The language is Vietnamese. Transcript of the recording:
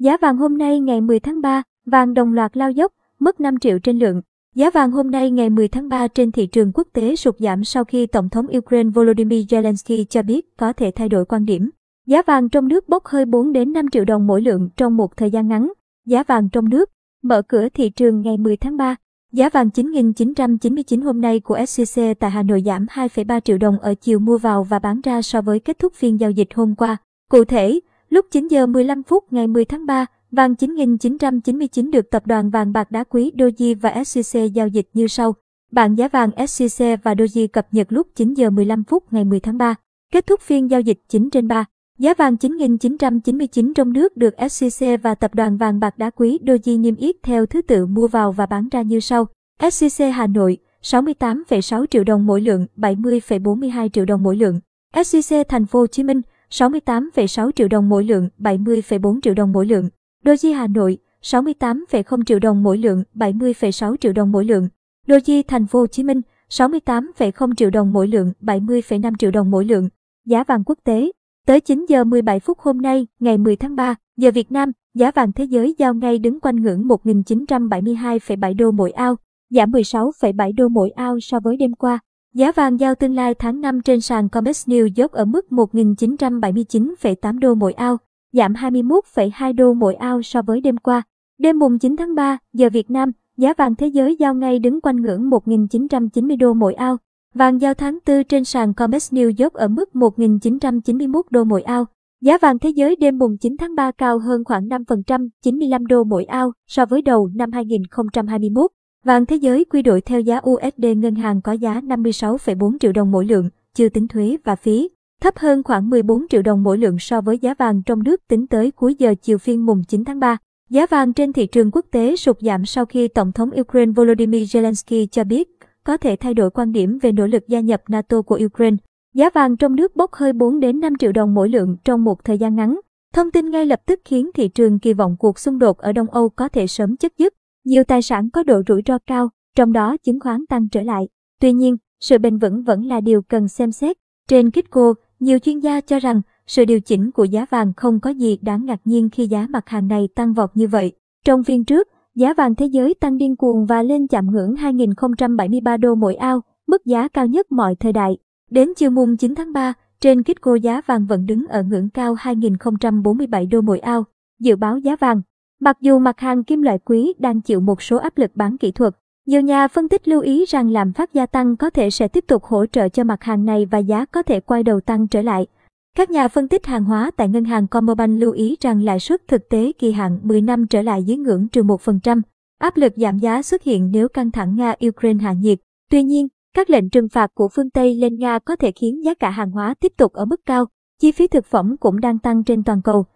Giá vàng hôm nay ngày 10 tháng 3, vàng đồng loạt lao dốc, mất 5 triệu trên lượng. Giá vàng hôm nay ngày 10 tháng 3 trên thị trường quốc tế sụt giảm sau khi Tổng thống Ukraine Volodymyr Zelensky cho biết có thể thay đổi quan điểm. Giá vàng trong nước bốc hơi 4 đến 5 triệu đồng mỗi lượng trong một thời gian ngắn. Giá vàng trong nước mở cửa thị trường ngày 10 tháng 3. Giá vàng 9.999 hôm nay của SCC tại Hà Nội giảm 2,3 triệu đồng ở chiều mua vào và bán ra so với kết thúc phiên giao dịch hôm qua. Cụ thể, lúc 9 giờ 15 phút ngày 10 tháng 3, vàng 9.999 được tập đoàn vàng bạc đá quý Doji và SCC giao dịch như sau. Bảng giá vàng SCC và Doji cập nhật lúc 9 giờ 15 phút ngày 10 tháng 3. Kết thúc phiên giao dịch 9 trên 3. Giá vàng 9.999 trong nước được SCC và tập đoàn vàng bạc đá quý Doji niêm yết theo thứ tự mua vào và bán ra như sau. SCC Hà Nội 68,6 triệu đồng mỗi lượng, 70,42 triệu đồng mỗi lượng. SCC Thành phố Hồ Chí Minh 68,6 triệu đồng mỗi lượng, 70,4 triệu đồng mỗi lượng. Doji Hà Nội 68,0 triệu đồng mỗi lượng, 70,6 triệu đồng mỗi lượng. Doji Thành phố Hồ Chí Minh 68,0 triệu đồng mỗi lượng, 70,5 triệu đồng mỗi lượng. Giá vàng quốc tế Tới 9 giờ 17 phút hôm nay, ngày 10 tháng 3, giờ Việt Nam, giá vàng thế giới giao ngay đứng quanh ngưỡng 1.972,7 đô mỗi ao, giảm 16,7 đô mỗi ao so với đêm qua. Giá vàng giao tương lai tháng 5 trên sàn Comex New dốc ở mức 1.979,8 đô mỗi ao, giảm 21,2 đô mỗi ao so với đêm qua. Đêm mùng 9 tháng 3, giờ Việt Nam, giá vàng thế giới giao ngay đứng quanh ngưỡng 1.990 đô mỗi ao, Vàng giao tháng 4 trên sàn Comex New York ở mức 1.991 đô mỗi ao. Giá vàng thế giới đêm mùng 9 tháng 3 cao hơn khoảng 5%, 95 đô mỗi ao so với đầu năm 2021. Vàng thế giới quy đổi theo giá USD ngân hàng có giá 56,4 triệu đồng mỗi lượng, chưa tính thuế và phí, thấp hơn khoảng 14 triệu đồng mỗi lượng so với giá vàng trong nước tính tới cuối giờ chiều phiên mùng 9 tháng 3. Giá vàng trên thị trường quốc tế sụt giảm sau khi Tổng thống Ukraine Volodymyr Zelensky cho biết có thể thay đổi quan điểm về nỗ lực gia nhập NATO của Ukraine. Giá vàng trong nước bốc hơi 4 đến 5 triệu đồng mỗi lượng trong một thời gian ngắn. Thông tin ngay lập tức khiến thị trường kỳ vọng cuộc xung đột ở Đông Âu có thể sớm chấm dứt. Nhiều tài sản có độ rủi ro cao, trong đó chứng khoán tăng trở lại. Tuy nhiên, sự bền vững vẫn là điều cần xem xét. Trên Kitco, nhiều chuyên gia cho rằng sự điều chỉnh của giá vàng không có gì đáng ngạc nhiên khi giá mặt hàng này tăng vọt như vậy. Trong phiên trước, Giá vàng thế giới tăng điên cuồng và lên chạm ngưỡng 2.073 đô mỗi ao, mức giá cao nhất mọi thời đại. Đến chiều mùng 9 tháng 3, trên Kitco giá vàng vẫn đứng ở ngưỡng cao 2.047 đô mỗi ao. Dự báo giá vàng Mặc dù mặt hàng kim loại quý đang chịu một số áp lực bán kỹ thuật, nhiều nhà phân tích lưu ý rằng lạm phát gia tăng có thể sẽ tiếp tục hỗ trợ cho mặt hàng này và giá có thể quay đầu tăng trở lại. Các nhà phân tích hàng hóa tại ngân hàng Commerbank lưu ý rằng lãi suất thực tế kỳ hạn 10 năm trở lại dưới ngưỡng trừ 1%. Áp lực giảm giá xuất hiện nếu căng thẳng Nga-Ukraine hạ nhiệt. Tuy nhiên, các lệnh trừng phạt của phương Tây lên Nga có thể khiến giá cả hàng hóa tiếp tục ở mức cao. Chi phí thực phẩm cũng đang tăng trên toàn cầu.